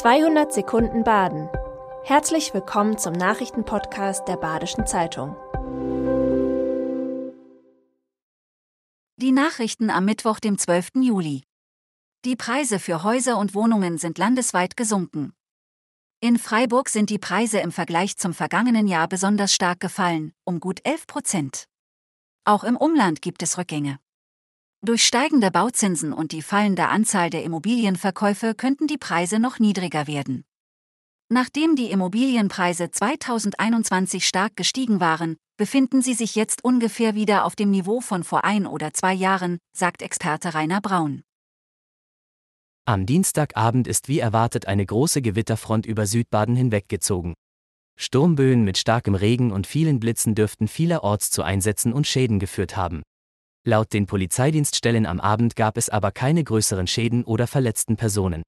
200 Sekunden Baden. Herzlich willkommen zum Nachrichtenpodcast der Badischen Zeitung. Die Nachrichten am Mittwoch, dem 12. Juli. Die Preise für Häuser und Wohnungen sind landesweit gesunken. In Freiburg sind die Preise im Vergleich zum vergangenen Jahr besonders stark gefallen, um gut 11 Prozent. Auch im Umland gibt es Rückgänge. Durch steigende Bauzinsen und die fallende Anzahl der Immobilienverkäufe könnten die Preise noch niedriger werden. Nachdem die Immobilienpreise 2021 stark gestiegen waren, befinden sie sich jetzt ungefähr wieder auf dem Niveau von vor ein oder zwei Jahren, sagt Experte Rainer Braun. Am Dienstagabend ist wie erwartet eine große Gewitterfront über Südbaden hinweggezogen. Sturmböen mit starkem Regen und vielen Blitzen dürften vielerorts zu Einsätzen und Schäden geführt haben. Laut den Polizeidienststellen am Abend gab es aber keine größeren Schäden oder verletzten Personen.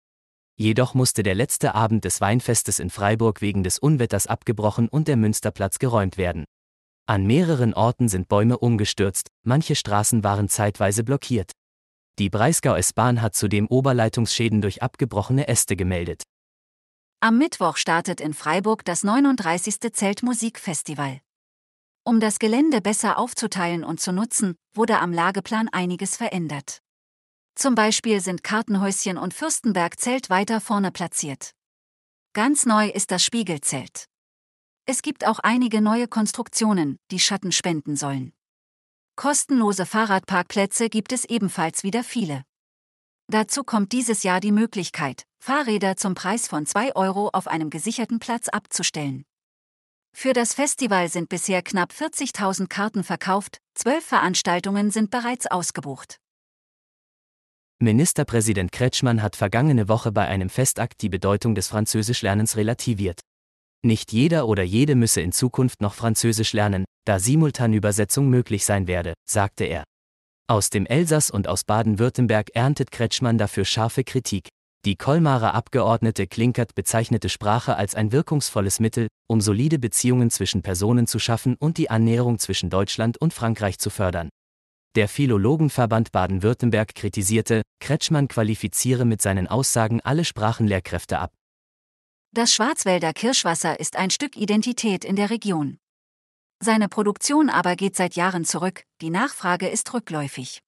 Jedoch musste der letzte Abend des Weinfestes in Freiburg wegen des Unwetters abgebrochen und der Münsterplatz geräumt werden. An mehreren Orten sind Bäume umgestürzt, manche Straßen waren zeitweise blockiert. Die Breisgau S-Bahn hat zudem Oberleitungsschäden durch abgebrochene Äste gemeldet. Am Mittwoch startet in Freiburg das 39. Zeltmusikfestival. Um das Gelände besser aufzuteilen und zu nutzen, wurde am Lageplan einiges verändert. Zum Beispiel sind Kartenhäuschen und Fürstenbergzelt weiter vorne platziert. Ganz neu ist das Spiegelzelt. Es gibt auch einige neue Konstruktionen, die Schatten spenden sollen. Kostenlose Fahrradparkplätze gibt es ebenfalls wieder viele. Dazu kommt dieses Jahr die Möglichkeit, Fahrräder zum Preis von 2 Euro auf einem gesicherten Platz abzustellen. Für das Festival sind bisher knapp 40.000 Karten verkauft, zwölf Veranstaltungen sind bereits ausgebucht. Ministerpräsident Kretschmann hat vergangene Woche bei einem Festakt die Bedeutung des Französischlernens relativiert. Nicht jeder oder jede müsse in Zukunft noch Französisch lernen, da Simultanübersetzung möglich sein werde, sagte er. Aus dem Elsass und aus Baden-Württemberg erntet Kretschmann dafür scharfe Kritik. Die Kolmarer Abgeordnete Klinkert bezeichnete Sprache als ein wirkungsvolles Mittel, um solide Beziehungen zwischen Personen zu schaffen und die Annäherung zwischen Deutschland und Frankreich zu fördern. Der Philologenverband Baden-Württemberg kritisierte, Kretschmann qualifiziere mit seinen Aussagen alle Sprachenlehrkräfte ab. Das Schwarzwälder Kirschwasser ist ein Stück Identität in der Region. Seine Produktion aber geht seit Jahren zurück, die Nachfrage ist rückläufig.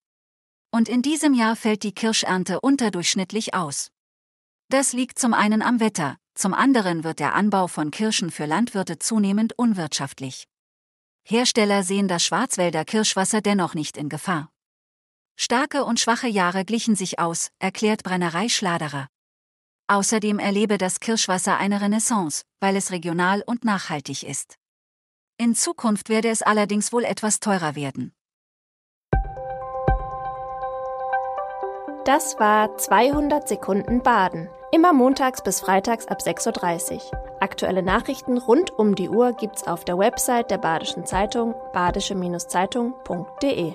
Und in diesem Jahr fällt die Kirschernte unterdurchschnittlich aus. Das liegt zum einen am Wetter, zum anderen wird der Anbau von Kirschen für Landwirte zunehmend unwirtschaftlich. Hersteller sehen das Schwarzwälder Kirschwasser dennoch nicht in Gefahr. Starke und schwache Jahre glichen sich aus, erklärt Brennerei Schladerer. Außerdem erlebe das Kirschwasser eine Renaissance, weil es regional und nachhaltig ist. In Zukunft werde es allerdings wohl etwas teurer werden. Das war 200 Sekunden Baden. Immer montags bis freitags ab 6.30 Uhr. Aktuelle Nachrichten rund um die Uhr gibt's auf der Website der Badischen Zeitung badische-zeitung.de.